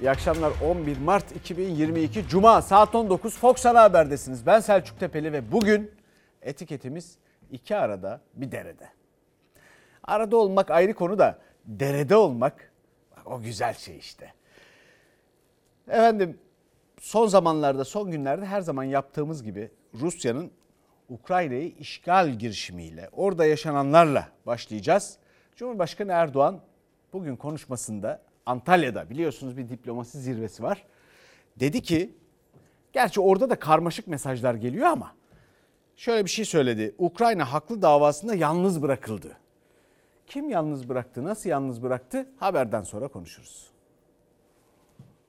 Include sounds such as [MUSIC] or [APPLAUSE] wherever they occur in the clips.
İyi akşamlar 11 Mart 2022 Cuma saat 19 Fox Ana Haber'desiniz. Ben Selçuk Tepeli ve bugün etiketimiz iki arada bir derede. Arada olmak ayrı konu da derede olmak o güzel şey işte. Efendim son zamanlarda son günlerde her zaman yaptığımız gibi Rusya'nın Ukrayna'yı işgal girişimiyle orada yaşananlarla başlayacağız. Cumhurbaşkanı Erdoğan bugün konuşmasında Antalya'da biliyorsunuz bir diplomasi zirvesi var. Dedi ki gerçi orada da karmaşık mesajlar geliyor ama şöyle bir şey söyledi. Ukrayna haklı davasında yalnız bırakıldı. Kim yalnız bıraktı, nasıl yalnız bıraktı haberden sonra konuşuruz.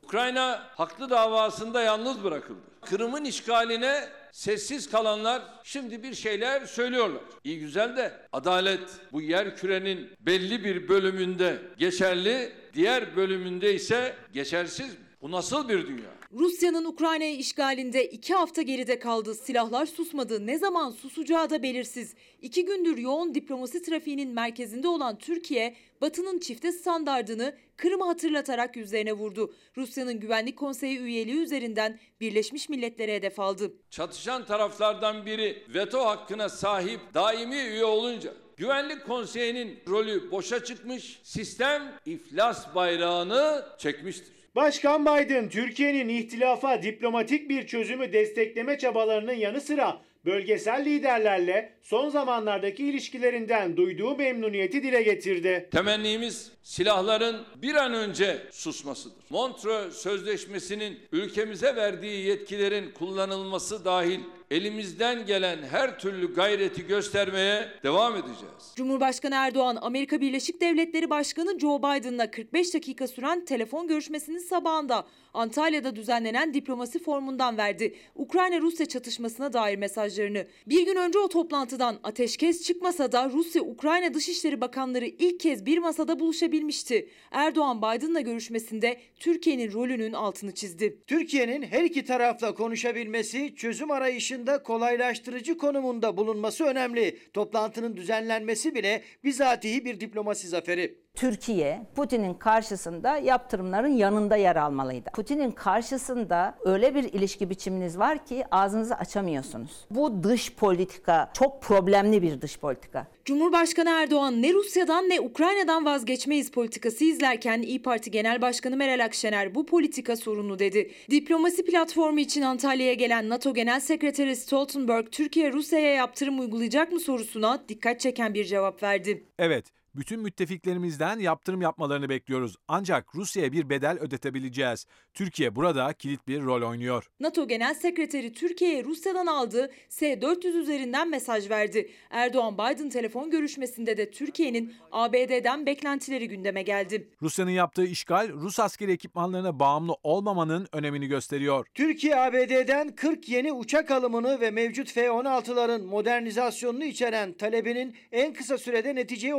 Ukrayna haklı davasında yalnız bırakıldı. Kırım'ın işgaline sessiz kalanlar şimdi bir şeyler söylüyorlar. İyi güzel de adalet bu yer kürenin belli bir bölümünde geçerli, diğer bölümünde ise geçersiz mi? Bu nasıl bir dünya? Rusya'nın Ukrayna'yı işgalinde iki hafta geride kaldı. Silahlar susmadı. Ne zaman susacağı da belirsiz. İki gündür yoğun diplomasi trafiğinin merkezinde olan Türkiye, Batı'nın çifte standardını Kırım'ı hatırlatarak yüzlerine vurdu. Rusya'nın Güvenlik Konseyi üyeliği üzerinden Birleşmiş Milletler'e hedef aldı. Çatışan taraflardan biri veto hakkına sahip daimi üye olunca Güvenlik Konseyi'nin rolü boşa çıkmış, sistem iflas bayrağını çekmiştir. Başkan Biden, Türkiye'nin ihtilafa diplomatik bir çözümü destekleme çabalarının yanı sıra bölgesel liderlerle son zamanlardaki ilişkilerinden duyduğu memnuniyeti dile getirdi. Temennimiz silahların bir an önce susmasıdır. Montreux Sözleşmesi'nin ülkemize verdiği yetkilerin kullanılması dahil elimizden gelen her türlü gayreti göstermeye devam edeceğiz. Cumhurbaşkanı Erdoğan, Amerika Birleşik Devletleri Başkanı Joe Biden'la 45 dakika süren telefon görüşmesinin sabahında Antalya'da düzenlenen diplomasi formundan verdi. Ukrayna-Rusya çatışmasına dair mesajlarını. Bir gün önce o toplantıdan ateşkes çıkmasa da Rusya-Ukrayna Dışişleri Bakanları ilk kez bir masada buluşabilmişti. Erdoğan Biden'la görüşmesinde Türkiye'nin rolünün altını çizdi. Türkiye'nin her iki tarafla konuşabilmesi, çözüm arayışında kolaylaştırıcı konumunda bulunması önemli. Toplantının düzenlenmesi bile bizatihi bir diplomasi zaferi. Türkiye Putin'in karşısında yaptırımların yanında yer almalıydı. Putin'in karşısında öyle bir ilişki biçiminiz var ki ağzınızı açamıyorsunuz. Bu dış politika çok problemli bir dış politika. Cumhurbaşkanı Erdoğan ne Rusya'dan ne Ukrayna'dan vazgeçmeyiz politikası izlerken İyi Parti Genel Başkanı Meral Akşener bu politika sorunu dedi. Diplomasi platformu için Antalya'ya gelen NATO Genel Sekreteri Stoltenberg Türkiye Rusya'ya yaptırım uygulayacak mı sorusuna dikkat çeken bir cevap verdi. Evet, bütün müttefiklerimizden yaptırım yapmalarını bekliyoruz. Ancak Rusya'ya bir bedel ödetebileceğiz. Türkiye burada kilit bir rol oynuyor. NATO Genel Sekreteri Türkiye'ye Rusya'dan aldığı S-400 üzerinden mesaj verdi. Erdoğan-Biden telefon görüşmesinde de Türkiye'nin ABD'den beklentileri gündeme geldi. Rusya'nın yaptığı işgal Rus askeri ekipmanlarına bağımlı olmamanın önemini gösteriyor. Türkiye ABD'den 40 yeni uçak alımını ve mevcut F-16'ların modernizasyonunu içeren talebinin en kısa sürede neticeye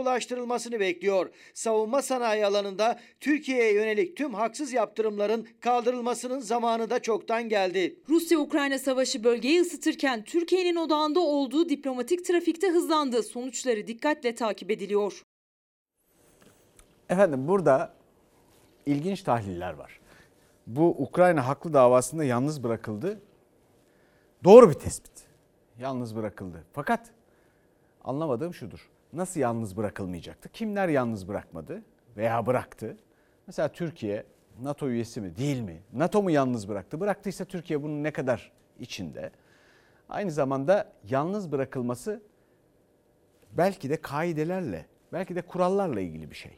ulaştırılmasını bekliyor. Savunma sanayi alanında Türkiye'ye yönelik tüm haksız yaptırımların kaldırılmasının zamanı da çoktan geldi. Rusya-Ukrayna savaşı bölgeyi ısıtırken Türkiye'nin odağında olduğu diplomatik trafikte hızlandı. Sonuçları dikkatle takip ediliyor. Efendim burada ilginç tahliller var. Bu Ukrayna haklı davasında yalnız bırakıldı. Doğru bir tespit. Yalnız bırakıldı. Fakat anlamadığım şudur. Nasıl yalnız bırakılmayacaktı? Kimler yalnız bırakmadı veya bıraktı? Mesela Türkiye NATO üyesi mi değil mi? NATO mu yalnız bıraktı? Bıraktıysa Türkiye bunun ne kadar içinde? Aynı zamanda yalnız bırakılması belki de kaidelerle, belki de kurallarla ilgili bir şey.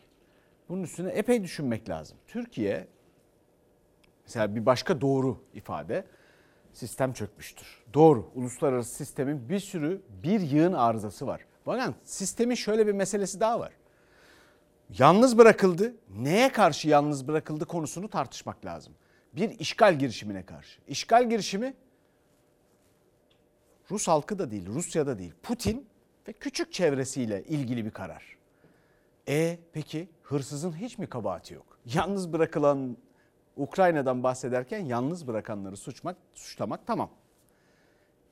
Bunun üstüne epey düşünmek lazım. Türkiye mesela bir başka doğru ifade sistem çökmüştür. Doğru. Uluslararası sistemin bir sürü bir yığın arızası var. Bakın sistemin şöyle bir meselesi daha var. Yalnız bırakıldı. Neye karşı yalnız bırakıldı konusunu tartışmak lazım. Bir işgal girişimine karşı. İşgal girişimi Rus halkı da değil, Rusya'da değil. Putin ve küçük çevresiyle ilgili bir karar. E peki hırsızın hiç mi kabahati yok? Yalnız bırakılan Ukrayna'dan bahsederken yalnız bırakanları suçmak, suçlamak tamam.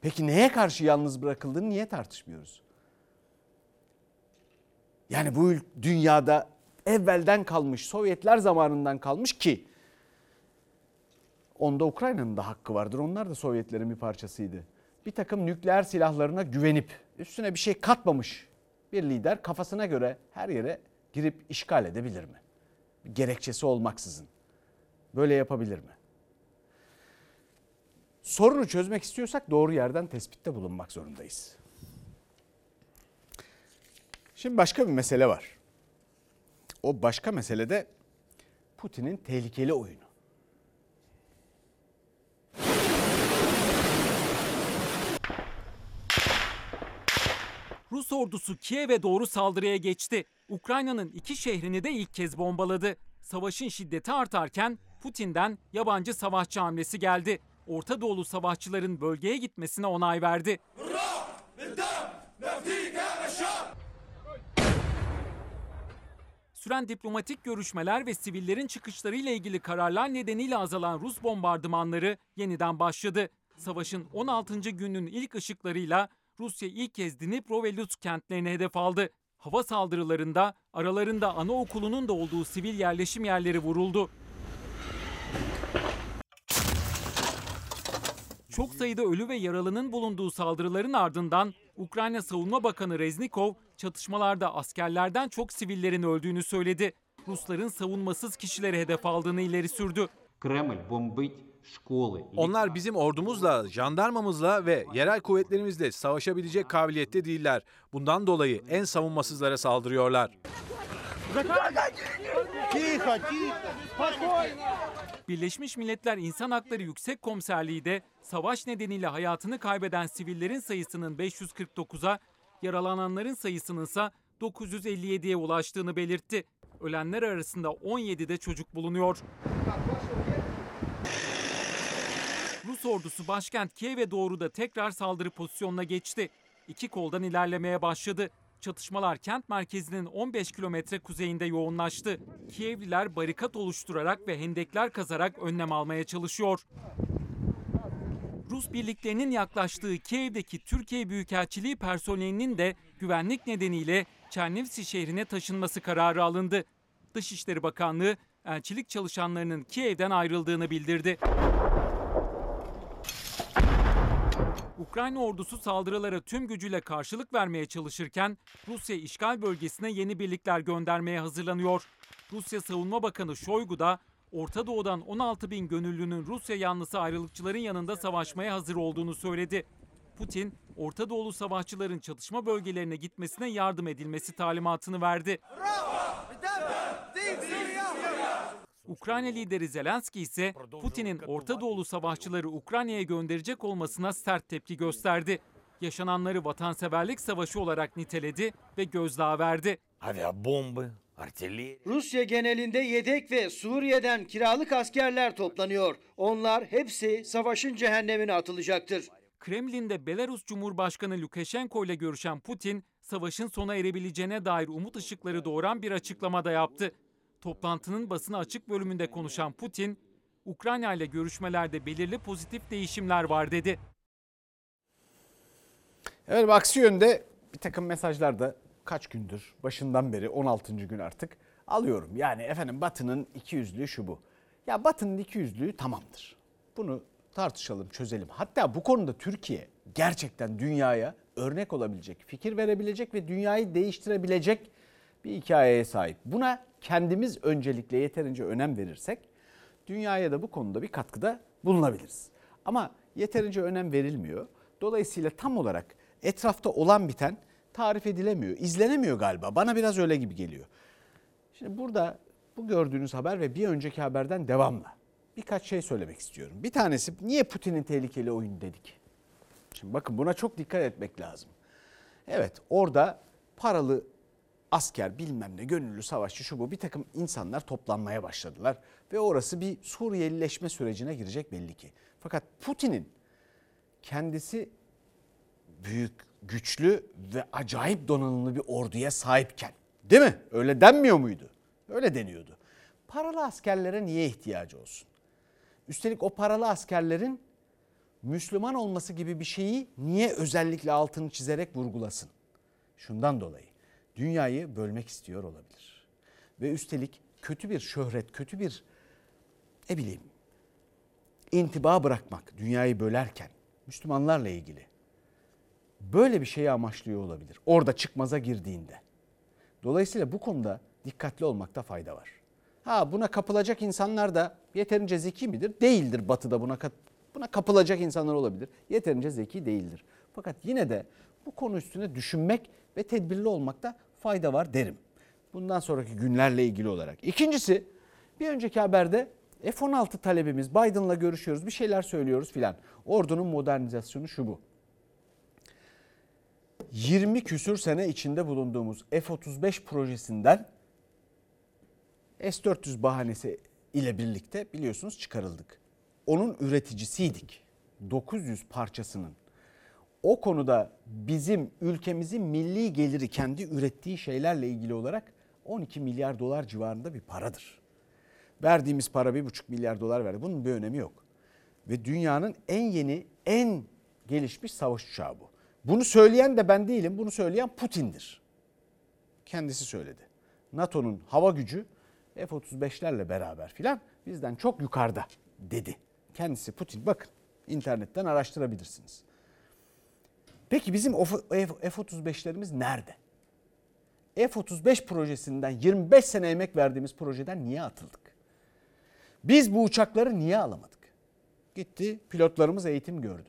Peki neye karşı yalnız bırakıldığını niye tartışmıyoruz? Yani bu dünyada evvelden kalmış, Sovyetler zamanından kalmış ki Onda Ukrayna'nın da hakkı vardır. Onlar da Sovyetlerin bir parçasıydı. Bir takım nükleer silahlarına güvenip üstüne bir şey katmamış bir lider kafasına göre her yere girip işgal edebilir mi? Gerekçesi olmaksızın. Böyle yapabilir mi? Sorunu çözmek istiyorsak doğru yerden tespitte bulunmak zorundayız. Şimdi başka bir mesele var. O başka mesele de Putin'in tehlikeli oyunu. Rus ordusu Kiev'e doğru saldırıya geçti. Ukrayna'nın iki şehrini de ilk kez bombaladı. Savaşın şiddeti artarken Putin'den yabancı savaşçı hamlesi geldi. Orta Doğulu savaşçıların bölgeye gitmesine onay verdi. Süren diplomatik görüşmeler ve sivillerin çıkışlarıyla ilgili kararlar nedeniyle azalan Rus bombardımanları yeniden başladı. Savaşın 16. gününün ilk ışıklarıyla Rusya ilk kez Dnipro ve Lutsk kentlerini hedef aldı. Hava saldırılarında aralarında anaokulunun da olduğu sivil yerleşim yerleri vuruldu. Çok sayıda ölü ve yaralının bulunduğu saldırıların ardından Ukrayna Savunma Bakanı Reznikov çatışmalarda askerlerden çok sivillerin öldüğünü söyledi. Rusların savunmasız kişileri hedef aldığını ileri sürdü. Onlar bizim ordumuzla, jandarmamızla ve yerel kuvvetlerimizle savaşabilecek kabiliyette değiller. Bundan dolayı en savunmasızlara saldırıyorlar. Birleşmiş Milletler İnsan Hakları Yüksek Komiserliği de savaş nedeniyle hayatını kaybeden sivillerin sayısının 549'a, yaralananların sayısının ise 957'ye ulaştığını belirtti. Ölenler arasında 17'de çocuk bulunuyor. Rus ordusu başkent Kiev'e doğru da tekrar saldırı pozisyonuna geçti. İki koldan ilerlemeye başladı. Çatışmalar kent merkezinin 15 kilometre kuzeyinde yoğunlaştı. Kievliler barikat oluşturarak ve hendekler kazarak önlem almaya çalışıyor. Rus birliklerinin yaklaştığı Kiev'deki Türkiye Büyükelçiliği personelinin de güvenlik nedeniyle Çernivtsi şehrine taşınması kararı alındı. Dışişleri Bakanlığı elçilik çalışanlarının Kiev'den ayrıldığını bildirdi. Ukrayna ordusu saldırılara tüm gücüyle karşılık vermeye çalışırken Rusya işgal bölgesine yeni birlikler göndermeye hazırlanıyor. Rusya Savunma Bakanı Shoigu da Orta Doğu'dan 16 bin gönüllünün Rusya yanlısı ayrılıkçıların yanında savaşmaya hazır olduğunu söyledi. Putin, Orta Doğulu savaşçıların çatışma bölgelerine gitmesine yardım edilmesi talimatını verdi. Ukrayna lideri Zelenski ise Putin'in Orta Doğulu savaşçıları Ukrayna'ya gönderecek olmasına sert tepki gösterdi. Yaşananları vatanseverlik savaşı olarak niteledi ve gözdağı verdi. Bomba, Rusya genelinde yedek ve Suriye'den kiralık askerler toplanıyor. Onlar hepsi savaşın cehennemine atılacaktır. Kremlin'de Belarus Cumhurbaşkanı Lukashenko ile görüşen Putin, savaşın sona erebileceğine dair umut ışıkları doğuran bir açıklama da yaptı. Toplantının basına açık bölümünde konuşan Putin, Ukrayna ile görüşmelerde belirli pozitif değişimler var dedi. Evet aksi yönde bir takım mesajlar da kaç gündür başından beri 16. gün artık alıyorum. Yani efendim Batı'nın iki yüzlüğü şu bu. Ya Batı'nın iki yüzlüğü tamamdır. Bunu tartışalım, çözelim. Hatta bu konuda Türkiye gerçekten dünyaya örnek olabilecek, fikir verebilecek ve dünyayı değiştirebilecek bir hikayeye sahip. Buna kendimiz öncelikle yeterince önem verirsek dünyaya da bu konuda bir katkıda bulunabiliriz. Ama yeterince önem verilmiyor. Dolayısıyla tam olarak etrafta olan biten tarif edilemiyor, izlenemiyor galiba. Bana biraz öyle gibi geliyor. Şimdi burada bu gördüğünüz haber ve bir önceki haberden devamla birkaç şey söylemek istiyorum. Bir tanesi niye Putin'in tehlikeli oyun dedik? Şimdi bakın buna çok dikkat etmek lazım. Evet orada paralı asker bilmem ne gönüllü savaşçı şu bu bir takım insanlar toplanmaya başladılar. Ve orası bir Suriyelileşme sürecine girecek belli ki. Fakat Putin'in kendisi büyük, güçlü ve acayip donanımlı bir orduya sahipken değil mi? Öyle denmiyor muydu? Öyle deniyordu. Paralı askerlere niye ihtiyacı olsun? Üstelik o paralı askerlerin Müslüman olması gibi bir şeyi niye özellikle altını çizerek vurgulasın? Şundan dolayı dünyayı bölmek istiyor olabilir. Ve üstelik kötü bir şöhret, kötü bir ne bileyim intiba bırakmak, dünyayı bölerken Müslümanlarla ilgili böyle bir şeyi amaçlıyor olabilir. Orada çıkmaza girdiğinde. Dolayısıyla bu konuda dikkatli olmakta fayda var. Ha buna kapılacak insanlar da yeterince zeki midir? Değildir batıda buna buna kapılacak insanlar olabilir. Yeterince zeki değildir. Fakat yine de bu konu üstüne düşünmek ve tedbirli olmakta fayda var derim. Bundan sonraki günlerle ilgili olarak. İkincisi bir önceki haberde F-16 talebimiz Biden'la görüşüyoruz bir şeyler söylüyoruz filan. Ordunun modernizasyonu şu bu. 20 küsür sene içinde bulunduğumuz F-35 projesinden S-400 bahanesi ile birlikte biliyorsunuz çıkarıldık. Onun üreticisiydik. 900 parçasının o konuda bizim ülkemizin milli geliri kendi ürettiği şeylerle ilgili olarak 12 milyar dolar civarında bir paradır. Verdiğimiz para 1,5 milyar dolar verdi. Bunun bir önemi yok. Ve dünyanın en yeni, en gelişmiş savaş uçağı bu. Bunu söyleyen de ben değilim. Bunu söyleyen Putin'dir. Kendisi söyledi. NATO'nun hava gücü F-35'lerle beraber filan bizden çok yukarıda dedi. Kendisi Putin. Bakın internetten araştırabilirsiniz. Peki bizim o F-35'lerimiz nerede? F-35 projesinden 25 sene emek verdiğimiz projeden niye atıldık? Biz bu uçakları niye alamadık? Gitti pilotlarımız eğitim gördü.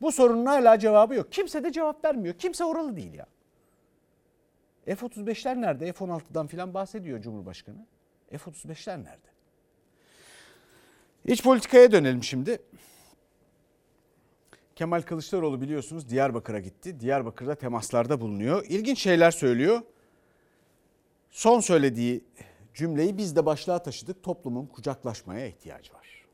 Bu sorunun hala cevabı yok. Kimse de cevap vermiyor. Kimse oralı değil ya. F-35'ler nerede? F-16'dan filan bahsediyor Cumhurbaşkanı. F-35'ler nerede? İç politikaya dönelim şimdi. Kemal Kılıçdaroğlu biliyorsunuz Diyarbakır'a gitti. Diyarbakır'da temaslarda bulunuyor. İlginç şeyler söylüyor. Son söylediği cümleyi biz de başlığa taşıdık. Toplumun kucaklaşmaya ihtiyacı var.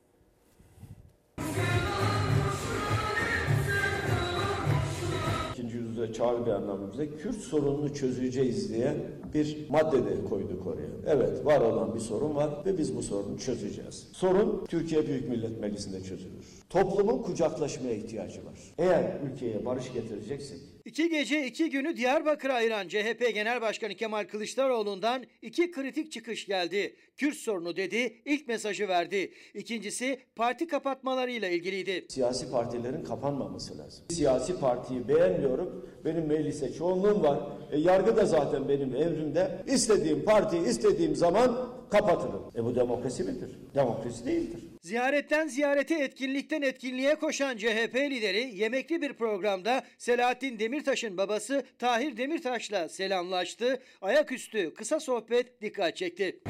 İkinci yüzyılda çağrı beyannamemizde Kürt sorununu çözeceğiz diye bir madde de koyduk oraya. Evet var olan bir sorun var ve biz bu sorunu çözeceğiz. Sorun Türkiye Büyük Millet Meclisi'nde çözülür. Toplumun kucaklaşmaya ihtiyacı var. Eğer ülkeye barış getireceksek İki gece iki günü Diyarbakır'a ayıran CHP Genel Başkanı Kemal Kılıçdaroğlu'ndan iki kritik çıkış geldi. Kürt sorunu dedi, ilk mesajı verdi. İkincisi parti kapatmalarıyla ilgiliydi. siyasi partilerin kapanmaması lazım. Siyasi partiyi beğenmiyorum. Benim meclise çoğunluğum var. E, yargı da zaten benim emrimde. İstediğim partiyi istediğim zaman kapatırım. E bu demokrasi midir? Demokrasi değildir. Ziyaretten ziyarete etkinlikten etkinliğe koşan CHP lideri yemekli bir programda Selahattin Demirtaş'ın babası Tahir Demirtaş'la selamlaştı. Ayaküstü kısa sohbet dikkat çekti.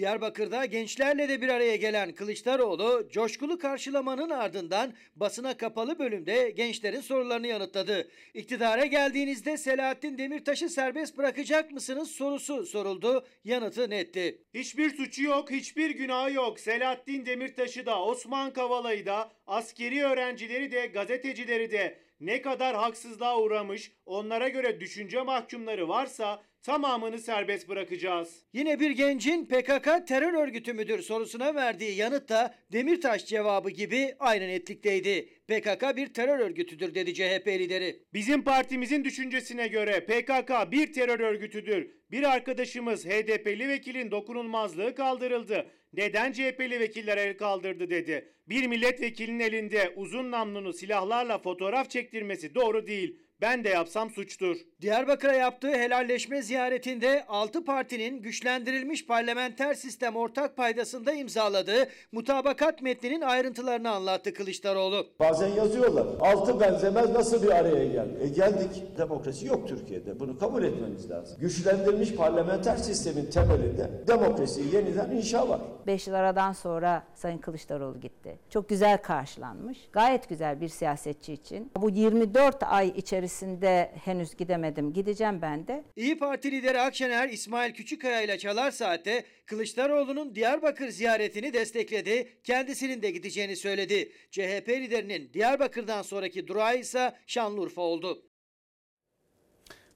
Diyarbakır'da gençlerle de bir araya gelen Kılıçdaroğlu coşkulu karşılamanın ardından basına kapalı bölümde gençlerin sorularını yanıtladı. İktidara geldiğinizde Selahattin Demirtaş'ı serbest bırakacak mısınız sorusu soruldu. Yanıtı netti. Hiçbir suçu yok, hiçbir günahı yok. Selahattin Demirtaş'ı da, Osman Kavala'yı da, askeri öğrencileri de, gazetecileri de ne kadar haksızlığa uğramış, onlara göre düşünce mahkumları varsa tamamını serbest bırakacağız. Yine bir gencin PKK terör örgütü müdür sorusuna verdiği yanıt da Demirtaş cevabı gibi aynı netlikteydi. PKK bir terör örgütüdür dedi CHP lideri. Bizim partimizin düşüncesine göre PKK bir terör örgütüdür. Bir arkadaşımız HDP'li vekilin dokunulmazlığı kaldırıldı. Neden CHP'li vekiller el kaldırdı dedi. Bir milletvekilinin elinde uzun namlunu silahlarla fotoğraf çektirmesi doğru değil. Ben de yapsam suçtur. Diyarbakır'a yaptığı helalleşme ziyaretinde 6 partinin güçlendirilmiş parlamenter sistem ortak paydasında imzaladığı mutabakat metninin ayrıntılarını anlattı Kılıçdaroğlu. Bazen yazıyorlar. Altı benzemez nasıl bir araya geldi? E geldik. Demokrasi yok Türkiye'de. Bunu kabul etmemiz lazım. Güçlendirilmiş parlamenter sistemin temelinde demokrasiyi yeniden inşa var. Beş yıl aradan sonra Sayın Kılıçdaroğlu gitti. Çok güzel karşılanmış. Gayet güzel bir siyasetçi için. Bu 24 ay içerisinde henüz gidemedim. Gideceğim ben de. İyi Parti lideri Akşener İsmail Küçükkaya ile Çalar Saat'te Kılıçdaroğlu'nun Diyarbakır ziyaretini destekledi. Kendisinin de gideceğini söyledi. CHP liderinin Diyarbakır'dan sonraki durağı ise Şanlıurfa oldu.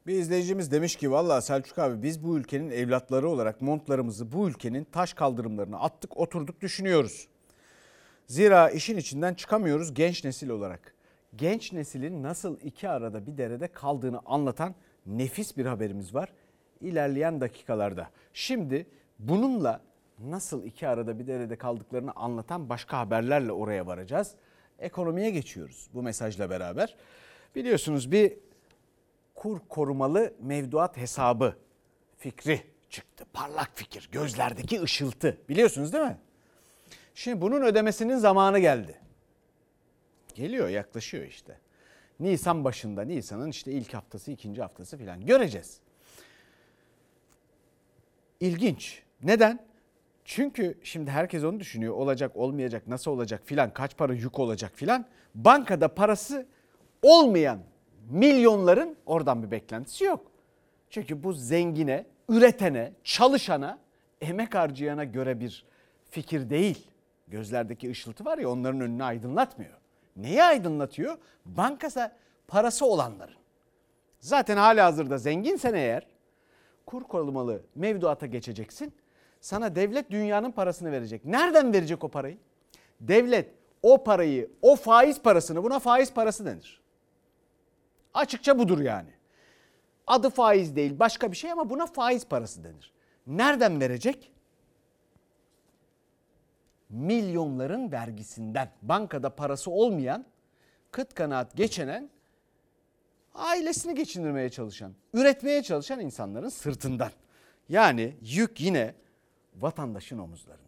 Bir izleyicimiz demiş ki valla Selçuk abi biz bu ülkenin evlatları olarak montlarımızı bu ülkenin taş kaldırımlarına attık oturduk düşünüyoruz. Zira işin içinden çıkamıyoruz genç nesil olarak. Genç neslin nasıl iki arada bir derede kaldığını anlatan nefis bir haberimiz var. İlerleyen dakikalarda. Şimdi bununla nasıl iki arada bir derede kaldıklarını anlatan başka haberlerle oraya varacağız. Ekonomiye geçiyoruz bu mesajla beraber. Biliyorsunuz bir kur korumalı mevduat hesabı fikri çıktı. Parlak fikir, gözlerdeki ışıltı. Biliyorsunuz değil mi? Şimdi bunun ödemesinin zamanı geldi. Geliyor, yaklaşıyor işte. Nisan başında, Nisan'ın işte ilk haftası, ikinci haftası filan göreceğiz. İlginç. Neden? Çünkü şimdi herkes onu düşünüyor. Olacak, olmayacak, nasıl olacak filan, kaç para yük olacak filan. Bankada parası olmayan milyonların oradan bir beklentisi yok. Çünkü bu zengine, üretene, çalışana, emek harcayana göre bir fikir değil. Gözlerdeki ışıltı var ya onların önünü aydınlatmıyor. Neyi aydınlatıyor? Bankasa parası olanların. Zaten hala hazırda zenginsen eğer kur korumalı mevduata geçeceksin. Sana devlet dünyanın parasını verecek. Nereden verecek o parayı? Devlet o parayı, o faiz parasını buna faiz parası denir. Açıkça budur yani. Adı faiz değil başka bir şey ama buna faiz parası denir. Nereden verecek? Milyonların vergisinden. Bankada parası olmayan, kıt kanaat geçinen, ailesini geçindirmeye çalışan, üretmeye çalışan insanların sırtından. Yani yük yine vatandaşın omuzlarında.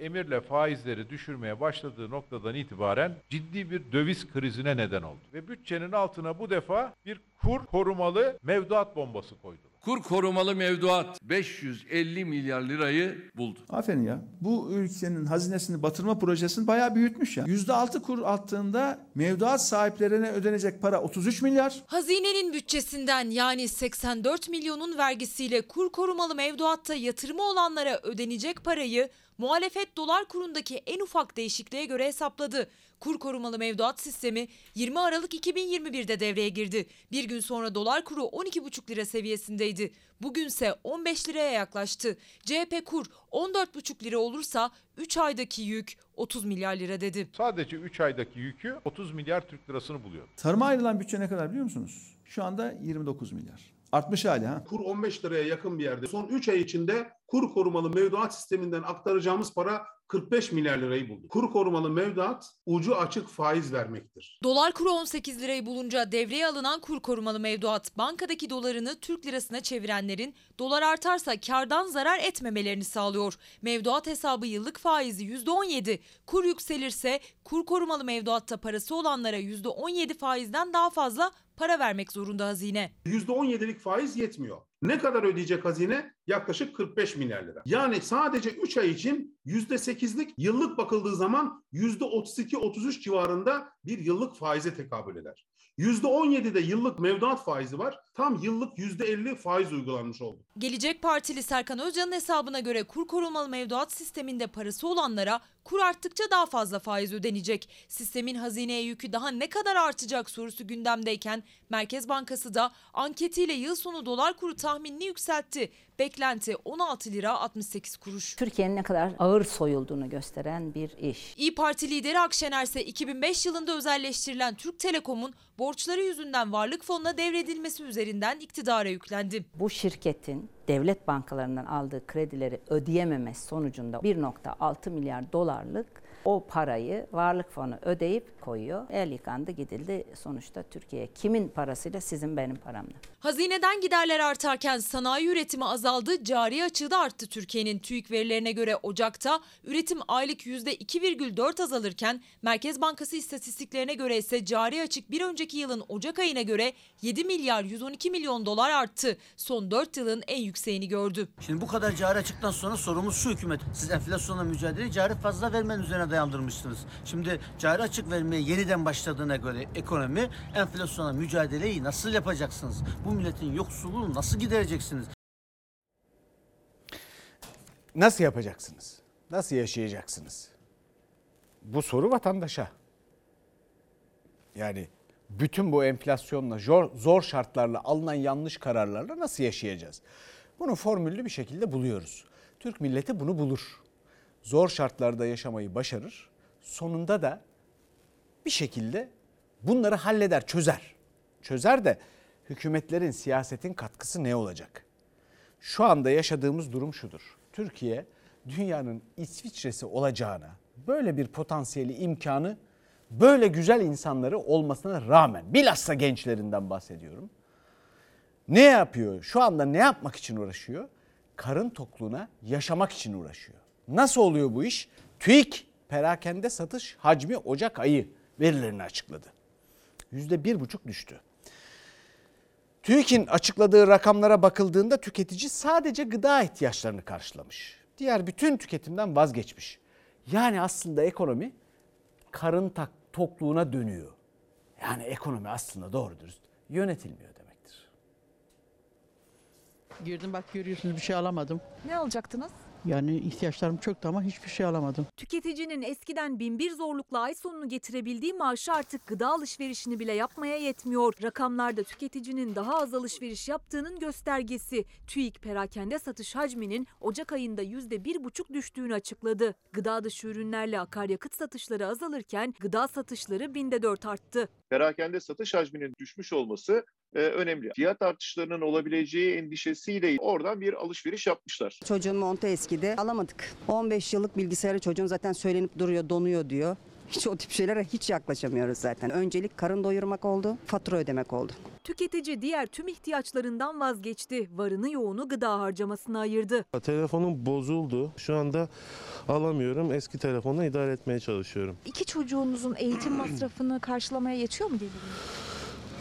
emirle faizleri düşürmeye başladığı noktadan itibaren ciddi bir döviz krizine neden oldu. Ve bütçenin altına bu defa bir kur korumalı mevduat bombası koydular. Kur korumalı mevduat 550 milyar lirayı buldu. Aferin ya. Bu ülkenin hazinesini batırma projesini bayağı büyütmüş ya. %6 kur attığında mevduat sahiplerine ödenecek para 33 milyar. Hazinenin bütçesinden yani 84 milyonun vergisiyle kur korumalı mevduatta yatırımı olanlara ödenecek parayı muhalefet dolar kurundaki en ufak değişikliğe göre hesapladı. Kur korumalı mevduat sistemi 20 Aralık 2021'de devreye girdi. Bir gün sonra dolar kuru 12,5 lira seviyesindeydi. Bugünse 15 liraya yaklaştı. CHP kur 14,5 lira olursa 3 aydaki yük 30 milyar lira dedi. Sadece 3 aydaki yükü 30 milyar Türk lirasını buluyor. Tarıma ayrılan bütçe ne kadar biliyor musunuz? Şu anda 29 milyar. Artmış hali ha. Kur 15 liraya yakın bir yerde. Son 3 ay içinde kur korumalı mevduat sisteminden aktaracağımız para 45 milyar lirayı buldu. Kur korumalı mevduat ucu açık faiz vermektir. Dolar kuru 18 lirayı bulunca devreye alınan kur korumalı mevduat bankadaki dolarını Türk lirasına çevirenlerin dolar artarsa kardan zarar etmemelerini sağlıyor. Mevduat hesabı yıllık faizi %17, kur yükselirse kur korumalı mevduatta parası olanlara %17 faizden daha fazla para vermek zorunda hazine. %17'lik faiz yetmiyor. Ne kadar ödeyecek hazine? Yaklaşık 45 milyar lira. Yani sadece 3 ay için %8'lik yıllık bakıldığı zaman %32-33 civarında bir yıllık faize tekabül eder. %17'de yıllık mevduat faizi var. Tam yıllık %50 faiz uygulanmış oldu. Gelecek Partili Serkan Özcan'ın hesabına göre kur korumalı mevduat sisteminde parası olanlara kur arttıkça daha fazla faiz ödenecek. Sistemin hazineye yükü daha ne kadar artacak sorusu gündemdeyken Merkez Bankası da anketiyle yıl sonu dolar kuru tahminini yükseltti. Beklenti 16 lira 68 kuruş. Türkiye'nin ne kadar ağır soyulduğunu gösteren bir iş. İyi Parti lideri Akşener ise 2005 yılında özelleştirilen Türk Telekom'un borçları yüzünden varlık fonuna devredilmesi üzerinden iktidara yüklendi. Bu şirketin devlet bankalarından aldığı kredileri ödeyememesi sonucunda 1.6 milyar dolarlık o parayı varlık fonu ödeyip koyuyor. El yıkandı gidildi sonuçta Türkiye. Kimin parasıyla sizin benim paramla. Hazineden giderler artarken sanayi üretimi azaldı, cari açığı da arttı Türkiye'nin. TÜİK verilerine göre Ocak'ta üretim aylık %2,4 azalırken Merkez Bankası istatistiklerine göre ise cari açık bir önceki yılın Ocak ayına göre 7 milyar 112 milyon dolar arttı. Son 4 yılın en yükseğini gördü. Şimdi bu kadar cari açıktan sonra sorumuz şu hükümet. Siz enflasyonla mücadeleyi cari fazla vermenin üzerine dayandırmışsınız. Şimdi cari açık vermeye yeniden başladığına göre ekonomi enflasyona mücadeleyi nasıl yapacaksınız? Bu milletin yoksulluğunu nasıl gidereceksiniz? Nasıl yapacaksınız? Nasıl yaşayacaksınız? Bu soru vatandaşa. Yani bütün bu enflasyonla, zor, zor şartlarla, alınan yanlış kararlarla nasıl yaşayacağız? Bunu formüllü bir şekilde buluyoruz. Türk milleti bunu bulur. Zor şartlarda yaşamayı başarır. Sonunda da bir şekilde bunları halleder, çözer. Çözer de hükümetlerin, siyasetin katkısı ne olacak? şu anda yaşadığımız durum şudur. Türkiye dünyanın İsviçre'si olacağına böyle bir potansiyeli imkanı böyle güzel insanları olmasına rağmen bilhassa gençlerinden bahsediyorum. Ne yapıyor? Şu anda ne yapmak için uğraşıyor? Karın tokluğuna yaşamak için uğraşıyor. Nasıl oluyor bu iş? TÜİK perakende satış hacmi Ocak ayı verilerini açıkladı. Yüzde bir buçuk düştü. TÜİK'in açıkladığı rakamlara bakıldığında tüketici sadece gıda ihtiyaçlarını karşılamış. Diğer bütün tüketimden vazgeçmiş. Yani aslında ekonomi karın tak, tokluğuna dönüyor. Yani ekonomi aslında doğru dürüst yönetilmiyor demektir. Girdim bak görüyorsunuz bir şey alamadım. Ne alacaktınız? Yani ihtiyaçlarım çoktu ama hiçbir şey alamadım. Tüketicinin eskiden binbir zorlukla ay sonunu getirebildiği maaşı artık gıda alışverişini bile yapmaya yetmiyor. Rakamlarda tüketicinin daha az alışveriş yaptığının göstergesi. TÜİK perakende satış hacminin Ocak ayında %1,5 düştüğünü açıkladı. Gıda dışı ürünlerle akaryakıt satışları azalırken gıda satışları binde 4 arttı. Perakende satış hacminin düşmüş olması e, önemli. Fiyat artışlarının olabileceği endişesiyle oradan bir alışveriş yapmışlar. Çocuğun montu eskidi. Alamadık. 15 yıllık bilgisayarı çocuğun zaten söylenip duruyor, donuyor diyor. [LAUGHS] Hiç o tip şeylere hiç yaklaşamıyoruz zaten. Öncelik karın doyurmak oldu, fatura ödemek oldu. Tüketici diğer tüm ihtiyaçlarından vazgeçti. Varını yoğunu gıda harcamasına ayırdı. Telefonum bozuldu. Şu anda alamıyorum. Eski telefonla idare etmeye çalışıyorum. İki çocuğunuzun eğitim masrafını karşılamaya yetiyor mu geliriniz?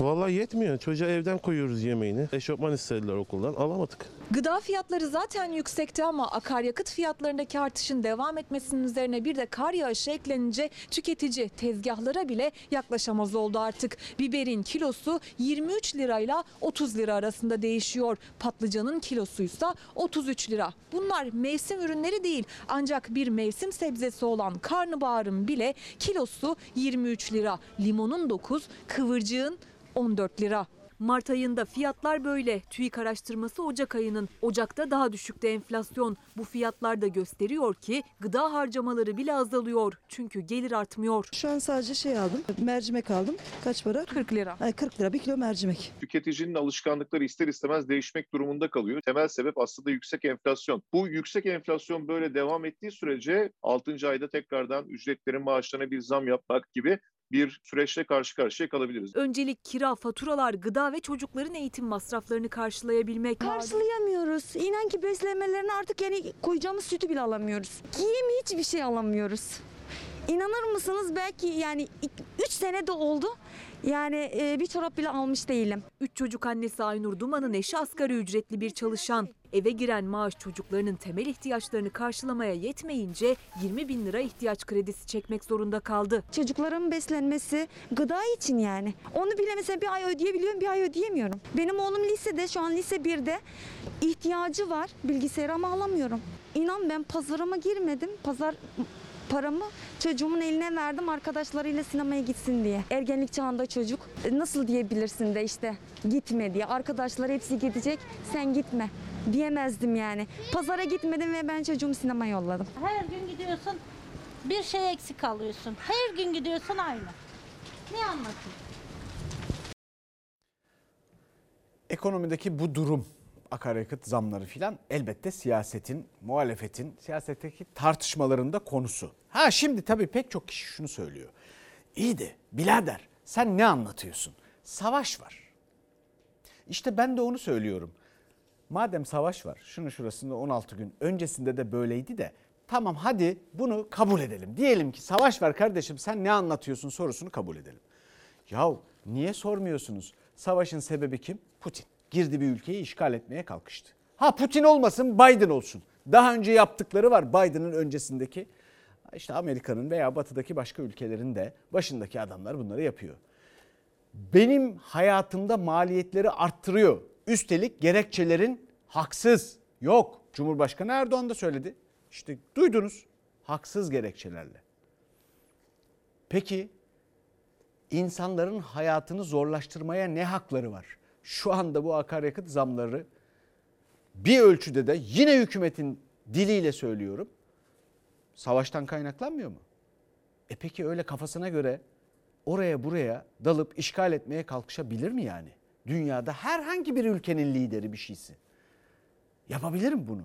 Vallahi yetmiyor. Çocuğa evden koyuyoruz yemeğini. Eşofman istediler okuldan. Alamadık. Gıda fiyatları zaten yüksekti ama akaryakıt fiyatlarındaki artışın devam etmesinin üzerine bir de kar yağışı eklenince tüketici tezgahlara bile yaklaşamaz oldu artık. Biberin kilosu 23 lirayla 30 lira arasında değişiyor. Patlıcanın kilosuysa 33 lira. Bunlar mevsim ürünleri değil ancak bir mevsim sebzesi olan karnabaharın bile kilosu 23 lira. Limonun 9, kıvırcığın 14 lira. Mart ayında fiyatlar böyle. TÜİK araştırması Ocak ayının. Ocak'ta daha düşükte enflasyon. Bu fiyatlar da gösteriyor ki gıda harcamaları bile azalıyor. Çünkü gelir artmıyor. Şu an sadece şey aldım. Mercimek aldım. Kaç para? 40 lira. Ay 40 lira bir kilo mercimek. Tüketicinin alışkanlıkları ister istemez değişmek durumunda kalıyor. Temel sebep aslında yüksek enflasyon. Bu yüksek enflasyon böyle devam ettiği sürece 6. ayda tekrardan ücretlerin maaşlarına bir zam yapmak gibi bir süreçle karşı karşıya kalabiliriz. Öncelik kira, faturalar, gıda ve çocukların eğitim masraflarını karşılayabilmek. Karşılayamıyoruz. İnan ki beslenmelerini artık yani koyacağımız sütü bile alamıyoruz. Giyim hiçbir şey alamıyoruz. İnanır mısınız belki yani 3 sene de oldu. Yani e, bir çorap bile almış değilim. Üç çocuk annesi Aynur Duman'ın eşi asgari ücretli bir çalışan. Eve giren maaş çocuklarının temel ihtiyaçlarını karşılamaya yetmeyince 20 bin lira ihtiyaç kredisi çekmek zorunda kaldı. Çocukların beslenmesi gıda için yani. Onu bile mesela bir ay ödeyebiliyorum bir ay ödeyemiyorum. Benim oğlum lisede şu an lise 1'de ihtiyacı var bilgisayar ama alamıyorum. İnan ben pazarıma girmedim. Pazar paramı çocuğumun eline verdim arkadaşlarıyla sinemaya gitsin diye. Ergenlik çağında çocuk e, nasıl diyebilirsin de işte gitme diye. Arkadaşlar hepsi gidecek sen gitme diyemezdim yani. Pazara gitmedim ve ben çocuğumu sinemaya yolladım. Her gün gidiyorsun bir şey eksik alıyorsun. Her gün gidiyorsun aynı. Ne anlatayım? Ekonomideki bu durum akaryakıt zamları filan elbette siyasetin, muhalefetin, siyasetteki tartışmalarında konusu. Ha şimdi tabii pek çok kişi şunu söylüyor. İyi de birader sen ne anlatıyorsun? Savaş var. İşte ben de onu söylüyorum. Madem savaş var, şunu şurasında 16 gün öncesinde de böyleydi de tamam hadi bunu kabul edelim. Diyelim ki savaş var kardeşim sen ne anlatıyorsun sorusunu kabul edelim. Yahu niye sormuyorsunuz? Savaşın sebebi kim? Putin. Girdi bir ülkeyi işgal etmeye kalkıştı. Ha Putin olmasın Biden olsun. Daha önce yaptıkları var Biden'ın öncesindeki. İşte Amerika'nın veya batıdaki başka ülkelerin de başındaki adamlar bunları yapıyor. Benim hayatımda maliyetleri arttırıyor. Üstelik gerekçelerin haksız. Yok. Cumhurbaşkanı Erdoğan da söyledi. İşte duydunuz. Haksız gerekçelerle. Peki insanların hayatını zorlaştırmaya ne hakları var? Şu anda bu akaryakıt zamları bir ölçüde de yine hükümetin diliyle söylüyorum. Savaştan kaynaklanmıyor mu? E peki öyle kafasına göre oraya buraya dalıp işgal etmeye kalkışabilir mi yani? Dünyada herhangi bir ülkenin lideri bir şeysi. Yapabilirim bunu.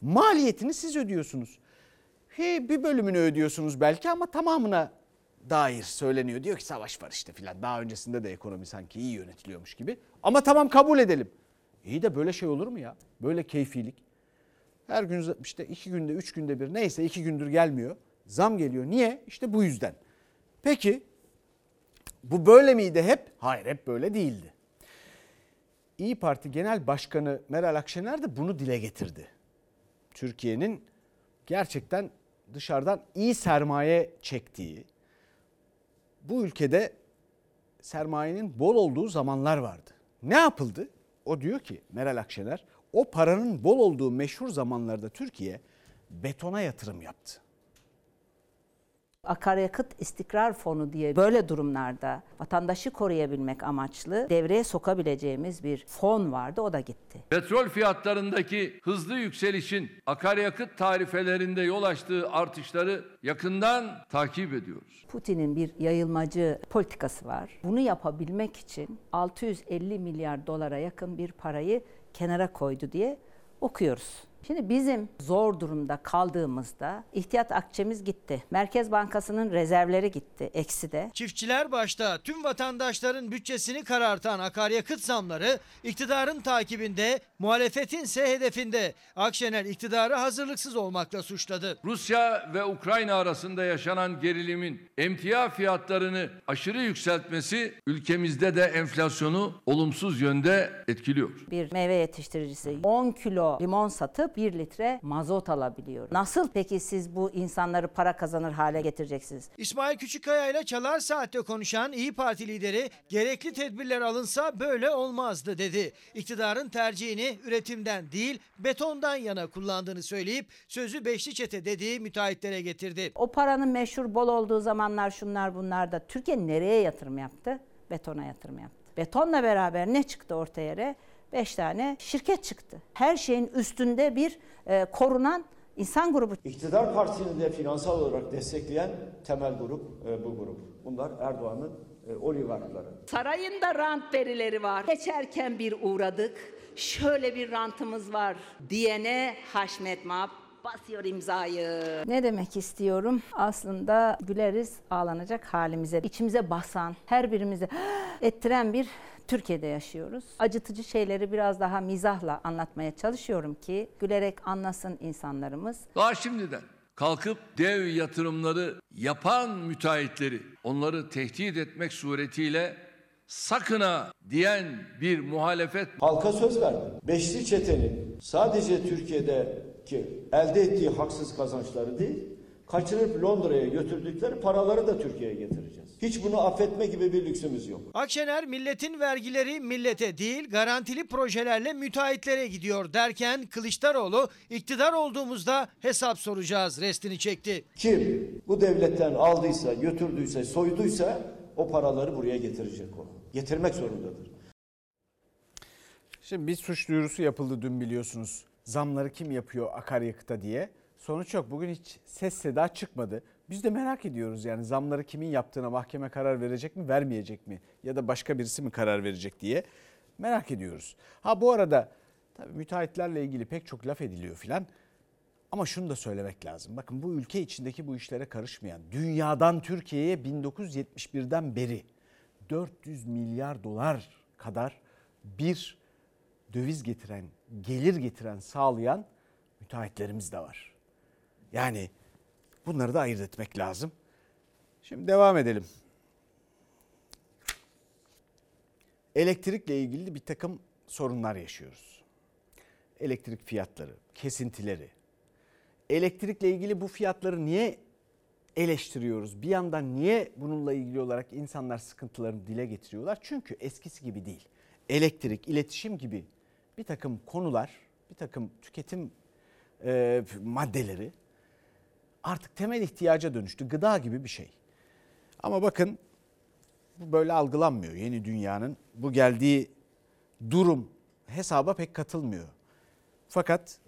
Maliyetini siz ödüyorsunuz. He, bir bölümünü ödüyorsunuz belki ama tamamına dair söyleniyor. Diyor ki savaş var işte filan. Daha öncesinde de ekonomi sanki iyi yönetiliyormuş gibi. Ama tamam kabul edelim. İyi de böyle şey olur mu ya? Böyle keyfilik. Her gün işte iki günde, üç günde bir neyse iki gündür gelmiyor. Zam geliyor. Niye? İşte bu yüzden. Peki bu böyle miydi hep? Hayır hep böyle değildi. İyi Parti Genel Başkanı Meral Akşener de bunu dile getirdi. Türkiye'nin gerçekten dışarıdan iyi sermaye çektiği, bu ülkede sermayenin bol olduğu zamanlar vardı. Ne yapıldı? O diyor ki Meral Akşener, o paranın bol olduğu meşhur zamanlarda Türkiye betona yatırım yaptı. Akaryakıt istikrar fonu diye böyle durumlarda vatandaşı koruyabilmek amaçlı devreye sokabileceğimiz bir fon vardı o da gitti. Petrol fiyatlarındaki hızlı yükselişin akaryakıt tarifelerinde yol açtığı artışları yakından takip ediyoruz. Putin'in bir yayılmacı politikası var. Bunu yapabilmek için 650 milyar dolara yakın bir parayı kenara koydu diye okuyoruz. Şimdi bizim zor durumda kaldığımızda ihtiyat akçemiz gitti. Merkez Bankası'nın rezervleri gitti, eksi de. Çiftçiler başta tüm vatandaşların bütçesini karartan akaryakıt zamları iktidarın takibinde, muhalefetin ise hedefinde. Akşener iktidarı hazırlıksız olmakla suçladı. Rusya ve Ukrayna arasında yaşanan gerilimin emtia fiyatlarını aşırı yükseltmesi ülkemizde de enflasyonu olumsuz yönde etkiliyor. Bir meyve yetiştiricisi 10 kilo limon satıp 1 litre mazot alabiliyor. Nasıl peki siz bu insanları para kazanır hale getireceksiniz? İsmail Küçükkaya ile Çalar Saat'te konuşan İyi Parti lideri gerekli tedbirler alınsa böyle olmazdı dedi. İktidarın tercihini üretimden değil betondan yana kullandığını söyleyip sözü beşli çete dediği müteahhitlere getirdi. O paranın meşhur bol olduğu zamanlar şunlar bunlar da Türkiye nereye yatırım yaptı? Betona yatırım yaptı. Betonla beraber ne çıktı ortaya yere? 5 tane şirket çıktı. Her şeyin üstünde bir e, korunan insan grubu. İktidar partisini de finansal olarak destekleyen temel grup e, bu grup. Bunlar Erdoğan'ın e, oligarkları. Sarayında rant verileri var. Geçerken bir uğradık. Şöyle bir rantımız var diyene Haşmet Mab basıyor imzayı. Ne demek istiyorum? Aslında güleriz ağlanacak halimize. içimize basan, her birimize [GASPS] ettiren bir Türkiye'de yaşıyoruz. Acıtıcı şeyleri biraz daha mizahla anlatmaya çalışıyorum ki gülerek anlasın insanlarımız. Daha şimdiden kalkıp dev yatırımları yapan müteahhitleri onları tehdit etmek suretiyle sakına diyen bir muhalefet Halka söz verdi. Beşli çetenin sadece Türkiye'deki elde ettiği haksız kazançları değil, kaçırıp Londra'ya götürdükleri paraları da Türkiye'ye getireceğiz. Hiç bunu affetme gibi bir lüksümüz yok. Akşener milletin vergileri millete değil garantili projelerle müteahhitlere gidiyor derken Kılıçdaroğlu iktidar olduğumuzda hesap soracağız restini çekti. Kim bu devletten aldıysa, götürdüyse, soyduysa o paraları buraya getirecek o. Getirmek zorundadır. Şimdi bir suç duyurusu yapıldı dün biliyorsunuz. Zamları kim yapıyor akaryakıta diye. Sonuç yok. Bugün hiç ses seda çıkmadı. Biz de merak ediyoruz yani zamları kimin yaptığına mahkeme karar verecek mi, vermeyecek mi? Ya da başka birisi mi karar verecek diye merak ediyoruz. Ha bu arada tabii müteahhitlerle ilgili pek çok laf ediliyor filan. Ama şunu da söylemek lazım. Bakın bu ülke içindeki bu işlere karışmayan, dünyadan Türkiye'ye 1971'den beri 400 milyar dolar kadar bir döviz getiren, gelir getiren, sağlayan müteahhitlerimiz de var. Yani bunları da ayırt etmek lazım. Şimdi devam edelim. Elektrikle ilgili bir takım sorunlar yaşıyoruz. Elektrik fiyatları, kesintileri. Elektrikle ilgili bu fiyatları niye eleştiriyoruz? Bir yandan niye bununla ilgili olarak insanlar sıkıntılarını dile getiriyorlar? Çünkü eskisi gibi değil. Elektrik, iletişim gibi bir takım konular, bir takım tüketim e, maddeleri artık temel ihtiyaca dönüştü. Gıda gibi bir şey. Ama bakın bu böyle algılanmıyor. Yeni dünyanın bu geldiği durum hesaba pek katılmıyor. Fakat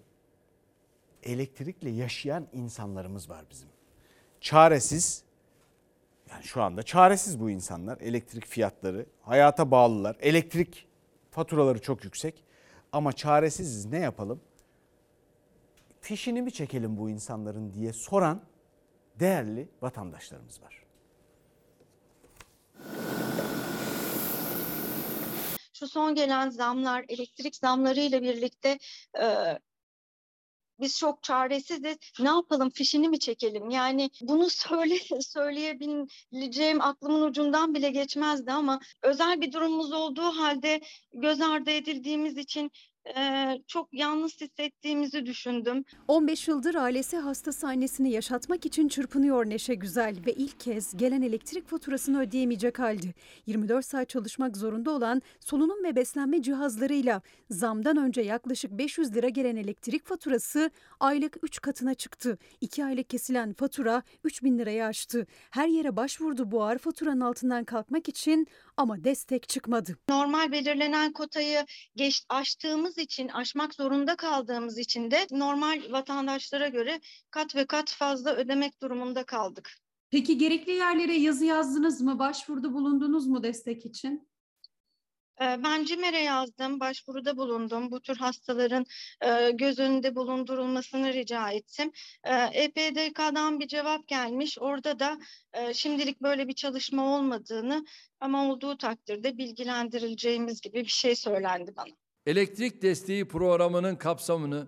elektrikle yaşayan insanlarımız var bizim. Çaresiz yani şu anda çaresiz bu insanlar. Elektrik fiyatları, hayata bağlılar. Elektrik faturaları çok yüksek. Ama çaresiziz ne yapalım? fişini mi çekelim bu insanların diye soran değerli vatandaşlarımız var. Şu son gelen zamlar, elektrik zamları ile birlikte e, biz çok çaresiziz. Ne yapalım? Fişini mi çekelim? Yani bunu [LAUGHS] söyle söyleyebileceğim aklımın ucundan bile geçmezdi ama özel bir durumumuz olduğu halde göz ardı edildiğimiz için çok yalnız hissettiğimizi düşündüm. 15 yıldır ailesi hastası annesini yaşatmak için çırpınıyor Neşe Güzel ve ilk kez gelen elektrik faturasını ödeyemeyecek halde. 24 saat çalışmak zorunda olan solunum ve beslenme cihazlarıyla zamdan önce yaklaşık 500 lira gelen elektrik faturası aylık 3 katına çıktı. 2 aylık kesilen fatura 3000 liraya aştı. Her yere başvurdu bu ağır faturanın altından kalkmak için ama destek çıkmadı. Normal belirlenen kotayı geç aştığımız için, aşmak zorunda kaldığımız için de normal vatandaşlara göre kat ve kat fazla ödemek durumunda kaldık. Peki gerekli yerlere yazı yazdınız mı? Başvuruda bulundunuz mu destek için? Ben CİMER'e yazdım, başvuruda bulundum. Bu tür hastaların e, göz önünde bulundurulmasını rica ettim. EPDK'dan bir cevap gelmiş. Orada da e, şimdilik böyle bir çalışma olmadığını ama olduğu takdirde bilgilendirileceğimiz gibi bir şey söylendi bana. Elektrik desteği programının kapsamını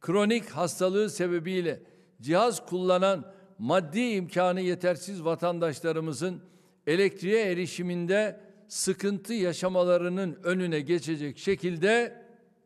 kronik hastalığı sebebiyle cihaz kullanan maddi imkanı yetersiz vatandaşlarımızın elektriğe erişiminde sıkıntı yaşamalarının önüne geçecek şekilde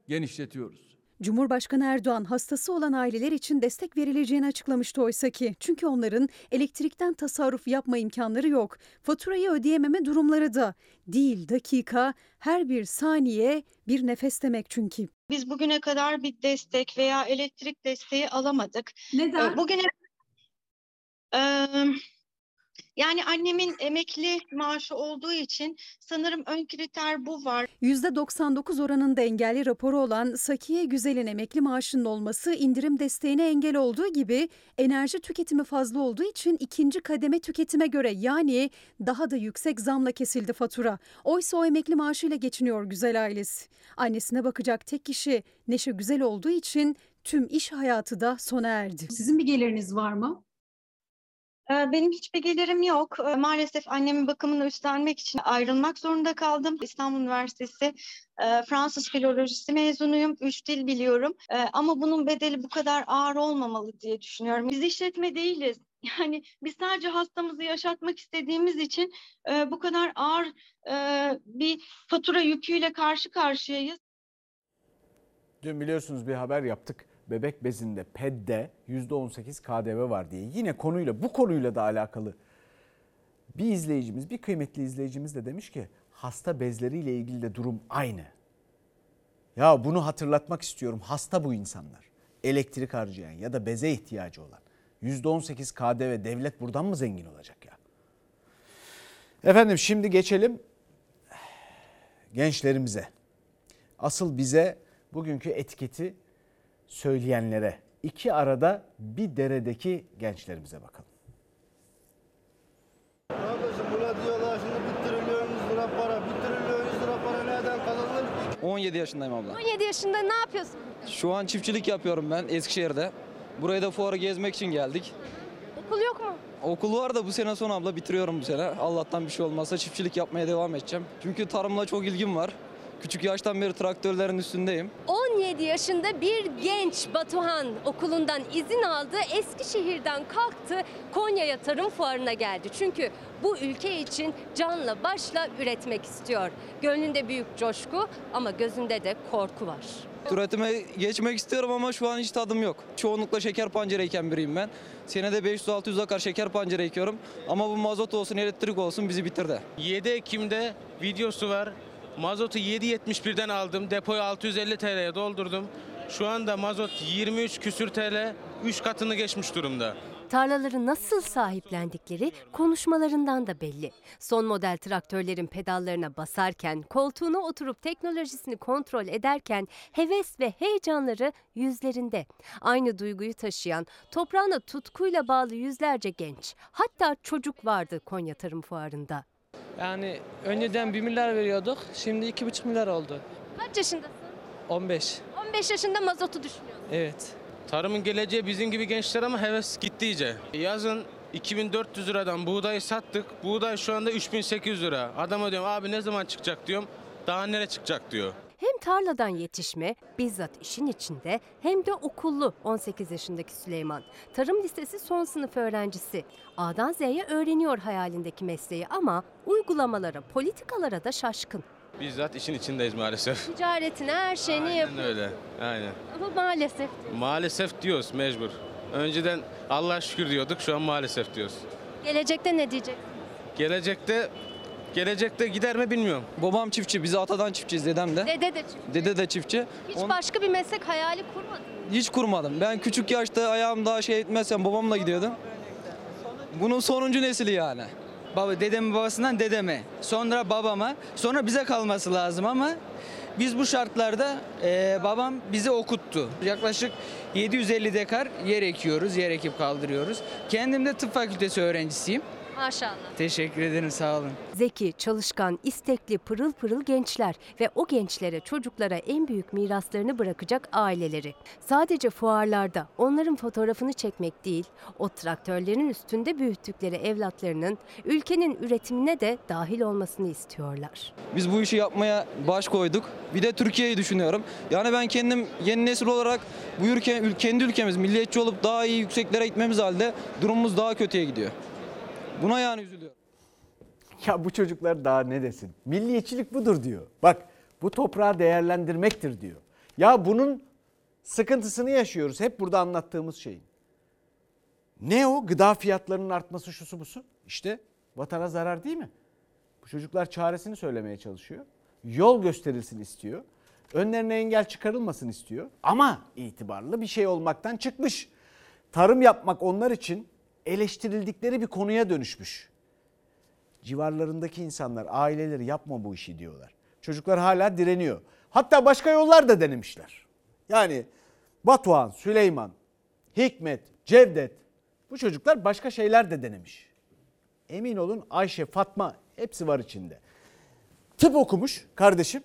genişletiyoruz. Cumhurbaşkanı Erdoğan hastası olan aileler için destek verileceğini açıklamıştı oysa ki. Çünkü onların elektrikten tasarruf yapma imkanları yok. Faturayı ödeyememe durumları da değil dakika her bir saniye bir nefes demek çünkü. Biz bugüne kadar bir destek veya elektrik desteği alamadık. Neden? Ee, Bugüne Eee, yani annemin emekli maaşı olduğu için sanırım ön kriter bu var. %99 oranında engelli raporu olan Sakiye Güzel'in emekli maaşının olması indirim desteğine engel olduğu gibi enerji tüketimi fazla olduğu için ikinci kademe tüketime göre yani daha da yüksek zamla kesildi fatura. Oysa o emekli maaşıyla geçiniyor Güzel ailesi. Annesine bakacak tek kişi Neşe Güzel olduğu için tüm iş hayatı da sona erdi. Sizin bir geliriniz var mı? Ee, Benim hiçbir gelirim yok. Ee, Maalesef annemin bakımını üstlenmek için ayrılmak zorunda kaldım. İstanbul Üniversitesi e, Fransız filolojisi mezunuyum. Üç dil biliyorum. Ee, Ama bunun bedeli bu kadar ağır olmamalı diye düşünüyorum. Biz işletme değiliz. [LAUGHS] Yani biz sadece hastamızı yaşatmak istediğimiz için e, bu kadar ağır e, bir fatura yüküyle karşı karşıyayız. Dün biliyorsunuz bir haber yaptık. Bebek bezinde PED'de %18 KDV var diye. Yine konuyla bu konuyla da alakalı bir izleyicimiz, bir kıymetli izleyicimiz de demiş ki hasta bezleriyle ilgili de durum aynı. Ya bunu hatırlatmak istiyorum. Hasta bu insanlar. Elektrik harcayan ya da beze ihtiyacı olan. %18 KDV devlet buradan mı zengin olacak ya? Efendim şimdi geçelim gençlerimize. Asıl bize bugünkü etiketi söyleyenlere iki arada bir deredeki gençlerimize bakalım. Kardeşim buna diyorlar şimdi bir trilyon yüz lira para. Bir trilyon yüz lira para nereden kazanılır ki? 17 yaşındayım abla. 17 yaşında ne yapıyorsun? Şu an çiftçilik yapıyorum ben Eskişehir'de. Buraya da fuarı gezmek için geldik. Okul yok mu? Okul var da bu sene son abla bitiriyorum bu sene. Allah'tan bir şey olmazsa çiftçilik yapmaya devam edeceğim. Çünkü tarımla çok ilgim var. Küçük yaştan beri traktörlerin üstündeyim. 17 yaşında bir genç Batuhan okulundan izin aldı. Eskişehir'den kalktı Konya'ya tarım fuarına geldi. Çünkü bu ülke için canla başla üretmek istiyor. Gönlünde büyük coşku ama gözünde de korku var. Üretime geçmek istiyorum ama şu an hiç tadım yok. Çoğunlukla şeker pancarı eken biriyim ben. Senede 500-600 akar şeker pancarı ekiyorum. Ama bu mazot olsun, elektrik olsun bizi bitirdi. 7 Ekim'de videosu var. Mazotu 7.71'den aldım. Depoyu 650 TL'ye doldurdum. Şu anda mazot 23 küsür TL 3 katını geçmiş durumda. Tarlaları nasıl sahiplendikleri konuşmalarından da belli. Son model traktörlerin pedallarına basarken, koltuğuna oturup teknolojisini kontrol ederken heves ve heyecanları yüzlerinde. Aynı duyguyu taşıyan, toprağına tutkuyla bağlı yüzlerce genç, hatta çocuk vardı Konya Tarım Fuarı'nda. Yani önceden 1 milyar veriyorduk. Şimdi 2,5 milyar oldu. Kaç yaşındasın? 15. 15 yaşında mazotu düşünüyorsun. Evet. Tarımın geleceği bizim gibi gençler ama heves gitti iyice. Yazın 2400 liradan buğdayı sattık. Buğday şu anda 3800 lira. Adama diyorum abi ne zaman çıkacak diyorum. Daha nereye çıkacak diyor. Tarladan yetişme, bizzat işin içinde hem de okullu 18 yaşındaki Süleyman. Tarım lisesi son sınıf öğrencisi. A'dan Z'ye öğreniyor hayalindeki mesleği ama uygulamalara, politikalara da şaşkın. Bizzat işin içindeyiz maalesef. Ticaretine her şeyini Aynen yapıyor. öyle. Aynen. Ama maalesef Maalesef diyoruz mecbur. Önceden Allah şükür diyorduk şu an maalesef diyoruz. gelecekte ne diyecek? Gelecekte gelecekte gider mi bilmiyorum. Babam çiftçi, biz atadan çiftçiyiz dedem de. Dede de çift. Dede de çiftçi. Hiç On- başka bir meslek hayali kurmadın. Hiç kurmadım. Ben küçük yaşta ayağım daha şey etmezken babamla gidiyordum. Bunun sonuncu nesili yani. Baba dedemin babasından dedeme, sonra babama, sonra bize kalması lazım ama biz bu şartlarda eee, babam bizi okuttu. Yaklaşık 750 dekar yer ekiyoruz, yer ekip kaldırıyoruz. Kendim de tıp fakültesi öğrencisiyim. Maşallah. Teşekkür ederim, sağ olun. Zeki, çalışkan, istekli, pırıl pırıl gençler ve o gençlere, çocuklara en büyük miraslarını bırakacak aileleri. Sadece fuarlarda onların fotoğrafını çekmek değil, o traktörlerin üstünde büyüttükleri evlatlarının ülkenin üretimine de dahil olmasını istiyorlar. Biz bu işi yapmaya baş koyduk. Bir de Türkiye'yi düşünüyorum. Yani ben kendim yeni nesil olarak bu ülke, ül- kendi ülkemiz milliyetçi olup daha iyi yükseklere gitmemiz halde durumumuz daha kötüye gidiyor. Buna yani üzülüyorum. Ya bu çocuklar daha ne desin? Milliyetçilik budur diyor. Bak bu toprağı değerlendirmektir diyor. Ya bunun sıkıntısını yaşıyoruz. Hep burada anlattığımız şeyin. Ne o? Gıda fiyatlarının artması şusu busu. İşte vatana zarar değil mi? Bu çocuklar çaresini söylemeye çalışıyor. Yol gösterilsin istiyor. Önlerine engel çıkarılmasın istiyor. Ama itibarlı bir şey olmaktan çıkmış. Tarım yapmak onlar için eleştirildikleri bir konuya dönüşmüş civarlarındaki insanlar, aileleri yapma bu işi diyorlar. Çocuklar hala direniyor. Hatta başka yollar da denemişler. Yani Batuhan, Süleyman, Hikmet, Cevdet bu çocuklar başka şeyler de denemiş. Emin olun Ayşe, Fatma hepsi var içinde. Tıp okumuş kardeşim.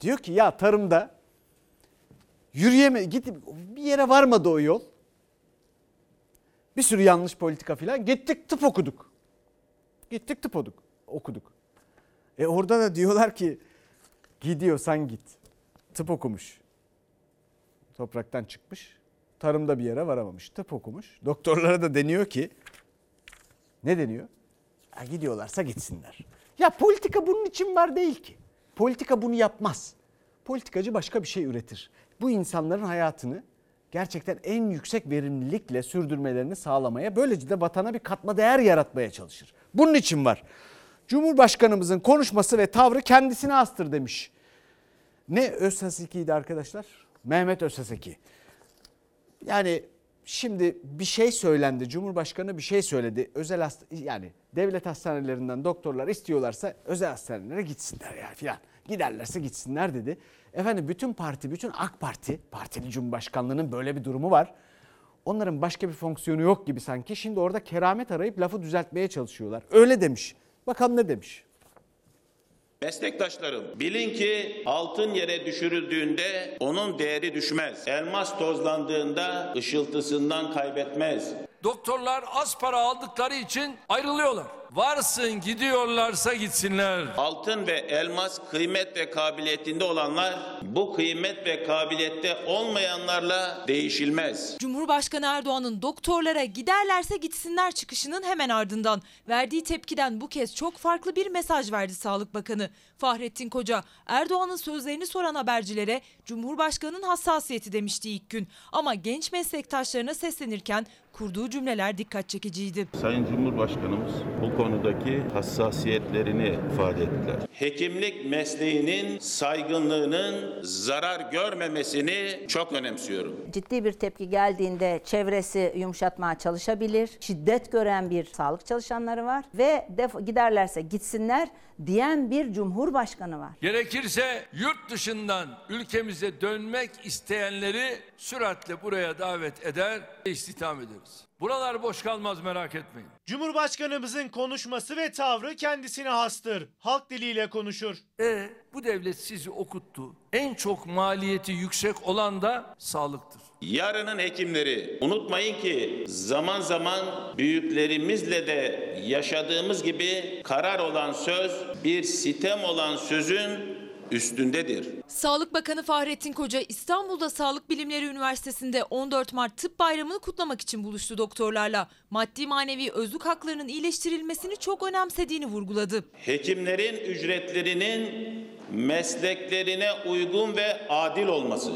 Diyor ki ya tarımda yürüyeme git bir yere varmadı o yol. Bir sürü yanlış politika filan. Gittik tıp okuduk. Gittik tıp okuduk. okuduk. E orada da diyorlar ki gidiyorsan git. Tıp okumuş. Topraktan çıkmış. Tarımda bir yere varamamış. Tıp okumuş. Doktorlara da deniyor ki ne deniyor? Ha, gidiyorlarsa gitsinler. Ya politika bunun için var değil ki. Politika bunu yapmaz. Politikacı başka bir şey üretir. Bu insanların hayatını gerçekten en yüksek verimlilikle sürdürmelerini sağlamaya, böylece de vatana bir katma değer yaratmaya çalışır. Bunun için var. Cumhurbaşkanımızın konuşması ve tavrı kendisine astır demiş. Ne Özhaseki'ydi arkadaşlar? Mehmet Özhaseki. Yani şimdi bir şey söylendi. Cumhurbaşkanı bir şey söyledi. Özel hasta yani devlet hastanelerinden doktorlar istiyorlarsa özel hastanelere gitsinler yani filan. Giderlerse gitsinler dedi. Efendim bütün parti, bütün AK Parti, partili cumhurbaşkanlığının böyle bir durumu var. Onların başka bir fonksiyonu yok gibi sanki. Şimdi orada keramet arayıp lafı düzeltmeye çalışıyorlar. Öyle demiş. Bakalım ne demiş. Meslektaşlarım bilin ki altın yere düşürüldüğünde onun değeri düşmez. Elmas tozlandığında ışıltısından kaybetmez. Doktorlar az para aldıkları için ayrılıyorlar. Varsın gidiyorlarsa gitsinler. Altın ve elmas kıymet ve kabiliyetinde olanlar bu kıymet ve kabiliyette olmayanlarla değişilmez. Cumhurbaşkanı Erdoğan'ın doktorlara giderlerse gitsinler çıkışının hemen ardından verdiği tepkiden bu kez çok farklı bir mesaj verdi Sağlık Bakanı. Fahrettin Koca Erdoğan'ın sözlerini soran habercilere Cumhurbaşkanı'nın hassasiyeti demişti ilk gün. Ama genç meslektaşlarına seslenirken kurduğu cümleler dikkat çekiciydi. Sayın Cumhurbaşkanımız bu konudaki hassasiyetlerini ifade ettiler. Hekimlik mesleğinin saygınlığının zarar görmemesini çok önemsiyorum. Ciddi bir tepki geldiğinde çevresi yumuşatmaya çalışabilir. Şiddet gören bir sağlık çalışanları var ve def- giderlerse gitsinler diyen bir cumhurbaşkanı var. Gerekirse yurt dışından ülkemize dönmek isteyenleri süratle buraya davet eder, istihdam ederiz. Buralar boş kalmaz merak etmeyin. Cumhurbaşkanımızın konuşması ve tavrı kendisine hastır. Halk diliyle konuşur. E bu devlet sizi okuttu. En çok maliyeti yüksek olan da sağlıktır. Yarının hekimleri unutmayın ki zaman zaman büyüklerimizle de yaşadığımız gibi karar olan söz bir sitem olan sözün üstündedir. Sağlık Bakanı Fahrettin Koca İstanbul'da Sağlık Bilimleri Üniversitesi'nde 14 Mart Tıp Bayramı'nı kutlamak için buluştu doktorlarla. Maddi manevi özlük haklarının iyileştirilmesini çok önemsediğini vurguladı. Hekimlerin ücretlerinin mesleklerine uygun ve adil olması.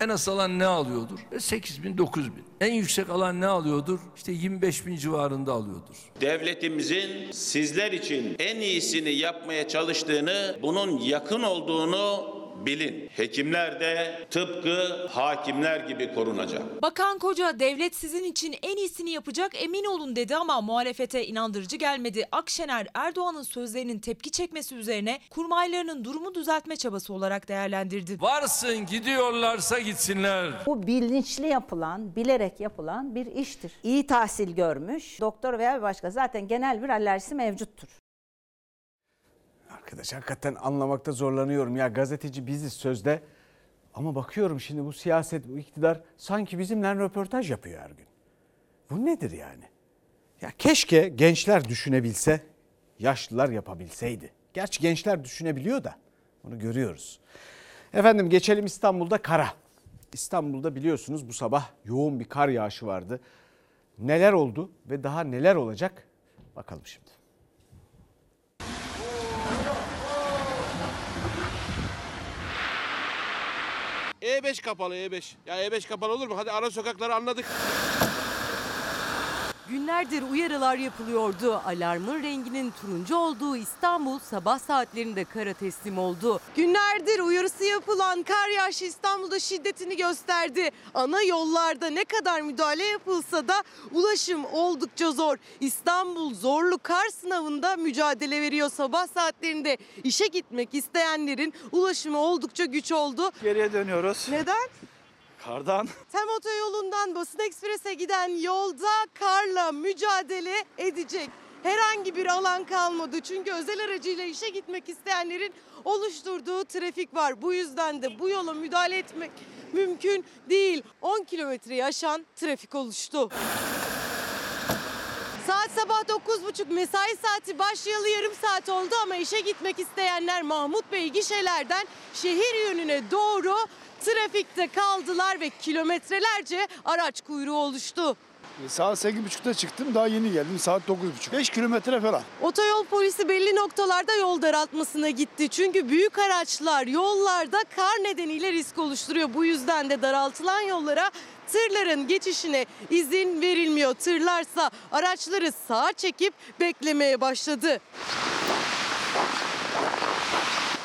En az alan ne alıyordur? 8 bin, 9 bin. En yüksek alan ne alıyordur? İşte 25 bin civarında alıyordur. Devletimizin sizler için en iyisini yapmaya çalıştığını, bunun yakın olduğunu bilin. Hekimler de tıpkı hakimler gibi korunacak. Bakan Koca devlet sizin için en iyisini yapacak emin olun dedi ama muhalefete inandırıcı gelmedi. Akşener Erdoğan'ın sözlerinin tepki çekmesi üzerine kurmaylarının durumu düzeltme çabası olarak değerlendirdi. Varsın gidiyorlarsa gitsinler. Bu bilinçli yapılan, bilerek yapılan bir iştir. İyi tahsil görmüş, doktor veya bir başka zaten genel bir alerjisi mevcuttur. Arkadaş hakikaten anlamakta zorlanıyorum. Ya gazeteci biziz sözde. Ama bakıyorum şimdi bu siyaset, bu iktidar sanki bizimle röportaj yapıyor her gün. Bu nedir yani? Ya keşke gençler düşünebilse, yaşlılar yapabilseydi. Gerçi gençler düşünebiliyor da onu görüyoruz. Efendim geçelim İstanbul'da kara. İstanbul'da biliyorsunuz bu sabah yoğun bir kar yağışı vardı. Neler oldu ve daha neler olacak? Bakalım şimdi. E5 kapalı E5. Ya E5 kapalı olur mu? Hadi ara sokakları anladık. Günlerdir uyarılar yapılıyordu. Alarmın renginin turuncu olduğu İstanbul sabah saatlerinde kara teslim oldu. Günlerdir uyarısı yapılan kar yağışı İstanbul'da şiddetini gösterdi. Ana yollarda ne kadar müdahale yapılsa da ulaşım oldukça zor. İstanbul zorlu kar sınavında mücadele veriyor sabah saatlerinde. işe gitmek isteyenlerin ulaşımı oldukça güç oldu. Geriye dönüyoruz. Neden? Kardan. [LAUGHS] Tem otoyolundan Basın Ekspres'e giden yolda karla mücadele edecek. Herhangi bir alan kalmadı çünkü özel aracıyla işe gitmek isteyenlerin oluşturduğu trafik var. Bu yüzden de bu yola müdahale etmek mümkün değil. 10 kilometreyi aşan trafik oluştu. Saat sabah 9.30 mesai saati başlayalı yarım saat oldu ama işe gitmek isteyenler Mahmut Bey gişelerden şehir yönüne doğru trafikte kaldılar ve kilometrelerce araç kuyruğu oluştu. Saat 8.30'da çıktım daha yeni geldim saat 9.30. 5 kilometre falan. Otoyol polisi belli noktalarda yol daraltmasına gitti. Çünkü büyük araçlar yollarda kar nedeniyle risk oluşturuyor. Bu yüzden de daraltılan yollara tırların geçişine izin verilmiyor. Tırlarsa araçları sağa çekip beklemeye başladı.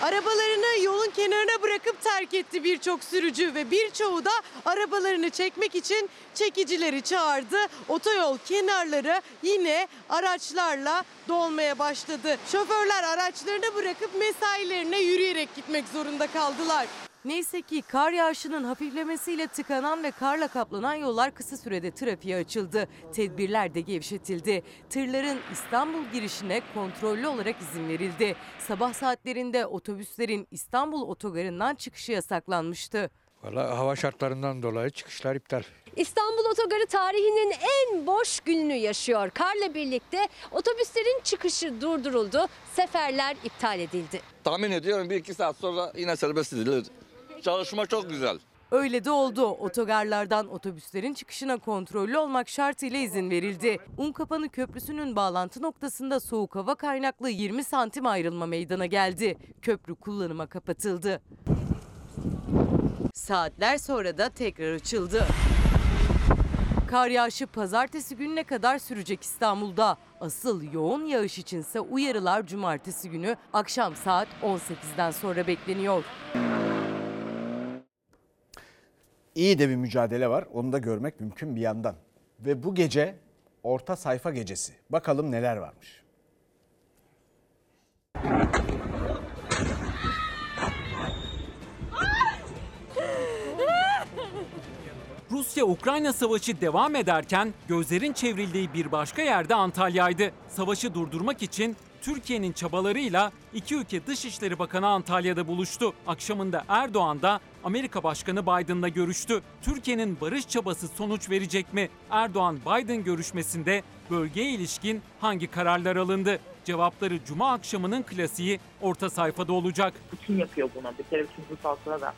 Arabalarını yolun kenarına bırakıp terk etti birçok sürücü ve birçoğu da arabalarını çekmek için çekicileri çağırdı. Otoyol kenarları yine araçlarla dolmaya başladı. Şoförler araçlarını bırakıp mesailerine yürüyerek gitmek zorunda kaldılar. Neyse ki kar yağışının hafiflemesiyle tıkanan ve karla kaplanan yollar kısa sürede trafiğe açıldı. Tedbirler de gevşetildi. Tırların İstanbul girişine kontrollü olarak izin verildi. Sabah saatlerinde otobüslerin İstanbul otogarından çıkışı yasaklanmıştı. Valla hava şartlarından dolayı çıkışlar iptal. İstanbul Otogarı tarihinin en boş gününü yaşıyor. Karla birlikte otobüslerin çıkışı durduruldu, seferler iptal edildi. Tahmin ediyorum bir iki saat sonra yine serbest edilir. Çalışma çok güzel. Öyle de oldu. Otogarlardan otobüslerin çıkışına kontrollü olmak şartıyla izin verildi. Unkapanı Köprüsü'nün bağlantı noktasında soğuk hava kaynaklı 20 santim ayrılma meydana geldi. Köprü kullanıma kapatıldı. Saatler sonra da tekrar açıldı. Kar yağışı pazartesi gününe kadar sürecek İstanbul'da. Asıl yoğun yağış içinse uyarılar cumartesi günü akşam saat 18'den sonra bekleniyor. İyi de bir mücadele var. Onu da görmek mümkün bir yandan. Ve bu gece orta sayfa gecesi. Bakalım neler varmış. Rus Rusya-Ukrayna savaşı devam ederken gözlerin çevrildiği bir başka yerde Antalya'ydı. Savaşı durdurmak için Türkiye'nin çabalarıyla iki ülke Dışişleri Bakanı Antalya'da buluştu. Akşamında Erdoğan da Amerika Başkanı Biden'la görüştü. Türkiye'nin barış çabası sonuç verecek mi? Erdoğan-Biden görüşmesinde bölgeye ilişkin hangi kararlar alındı? Cevapları Cuma akşamının klasiği orta sayfada olacak. Putin yapıyor bunu. Bir kere bütün da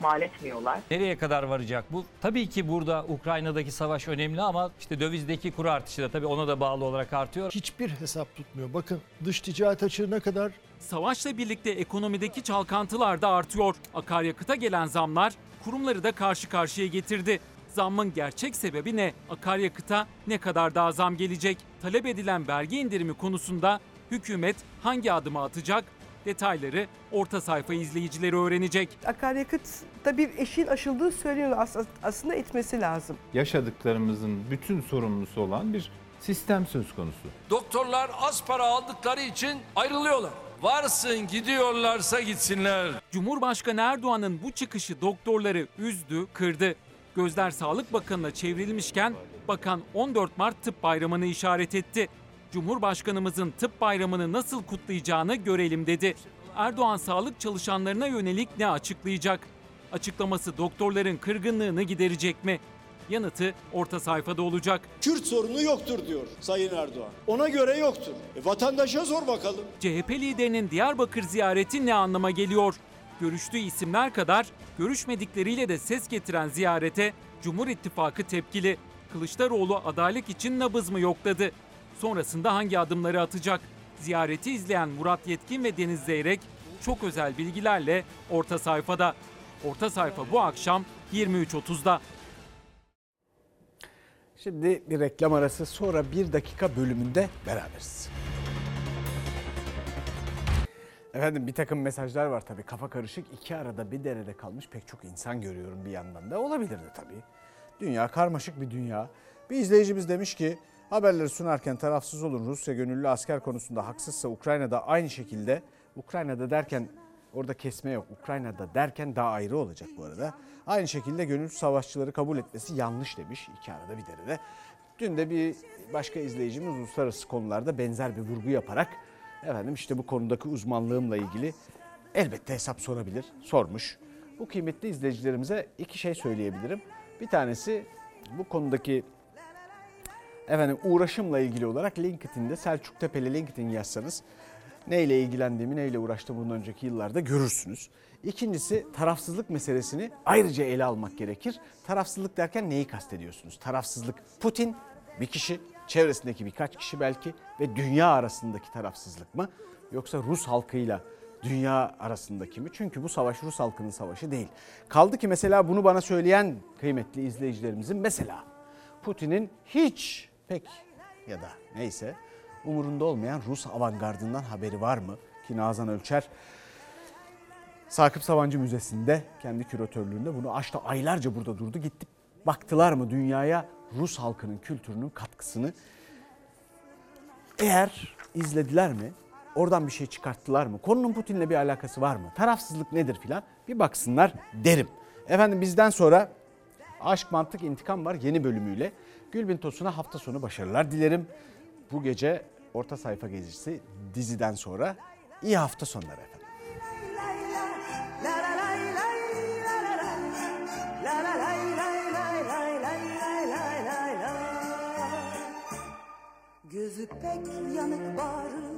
mal etmiyorlar. Nereye kadar varacak bu? Tabii ki burada Ukrayna'daki savaş önemli ama işte dövizdeki kur artışı da tabii ona da bağlı olarak artıyor. Hiçbir hesap tutmuyor. Bakın dış ticaret açığına kadar Savaşla birlikte ekonomideki çalkantılar da artıyor. Akaryakıta gelen zamlar kurumları da karşı karşıya getirdi. Zammın gerçek sebebi ne? Akaryakıta ne kadar daha zam gelecek? Talep edilen vergi indirimi konusunda hükümet hangi adımı atacak? Detayları orta sayfa izleyicileri öğrenecek. Akaryakıtta bir eşiğin aşıldığı söyleniyor. As- aslında etmesi lazım. yaşadıklarımızın bütün sorumlusu olan bir sistem söz konusu. Doktorlar az para aldıkları için ayrılıyorlar. Varsın gidiyorlarsa gitsinler. Cumhurbaşkanı Erdoğan'ın bu çıkışı doktorları üzdü, kırdı. Gözler Sağlık Bakanı'na çevrilmişken bakan 14 Mart Tıp Bayramı'nı işaret etti. Cumhurbaşkanımızın tıp bayramını nasıl kutlayacağını görelim dedi. Erdoğan sağlık çalışanlarına yönelik ne açıklayacak? Açıklaması doktorların kırgınlığını giderecek mi? Yanıtı orta sayfada olacak. Kürt sorunu yoktur diyor Sayın Erdoğan. Ona göre yoktur. E, vatandaşa sor bakalım. CHP liderinin Diyarbakır ziyareti ne anlama geliyor? Görüştüğü isimler kadar görüşmedikleriyle de ses getiren ziyarete Cumhur İttifakı tepkili. Kılıçdaroğlu adalet için nabız mı yokladı? Sonrasında hangi adımları atacak? Ziyareti izleyen Murat Yetkin ve Deniz Zeyrek çok özel bilgilerle orta sayfada. Orta sayfa bu akşam 23.30'da. Şimdi bir reklam arası sonra bir dakika bölümünde beraberiz. Efendim bir takım mesajlar var tabii kafa karışık iki arada bir derede kalmış pek çok insan görüyorum bir yandan da olabilirdi tabii. Dünya karmaşık bir dünya. Bir izleyicimiz demiş ki haberleri sunarken tarafsız olun Rusya gönüllü asker konusunda haksızsa Ukrayna'da aynı şekilde Ukrayna'da derken orada kesme yok Ukrayna'da derken daha ayrı olacak bu arada. Aynı şekilde gönüllü savaşçıları kabul etmesi yanlış demiş iki arada bir derede. Dün de bir başka izleyicimiz uluslararası konularda benzer bir vurgu yaparak efendim işte bu konudaki uzmanlığımla ilgili elbette hesap sorabilir, sormuş. Bu kıymetli izleyicilerimize iki şey söyleyebilirim. Bir tanesi bu konudaki efendim uğraşımla ilgili olarak LinkedIn'de Selçuk Tepeli LinkedIn yazsanız neyle ilgilendiğimi, neyle uğraştığımı bundan önceki yıllarda görürsünüz. İkincisi tarafsızlık meselesini ayrıca ele almak gerekir. Tarafsızlık derken neyi kastediyorsunuz? Tarafsızlık Putin bir kişi, çevresindeki birkaç kişi belki ve dünya arasındaki tarafsızlık mı? Yoksa Rus halkıyla dünya arasındaki mi? Çünkü bu savaş Rus halkının savaşı değil. Kaldı ki mesela bunu bana söyleyen kıymetli izleyicilerimizin mesela Putin'in hiç pek ya da neyse umurunda olmayan Rus avantgardından haberi var mı? Ki Nazan Ölçer Sakıp Sabancı Müzesi'nde kendi küratörlüğünde bunu açtı. Aylarca burada durdu. Gitti baktılar mı dünyaya Rus halkının kültürünün katkısını? Eğer izlediler mi? Oradan bir şey çıkarttılar mı? Konunun Putin'le bir alakası var mı? Tarafsızlık nedir filan? Bir baksınlar derim. Efendim bizden sonra Aşk Mantık İntikam var yeni bölümüyle. Gülbin Tosun'a hafta sonu başarılar dilerim. Bu gece orta sayfa gezisi diziden sonra iyi hafta sonları efendim. Gözü pek yanık bağrı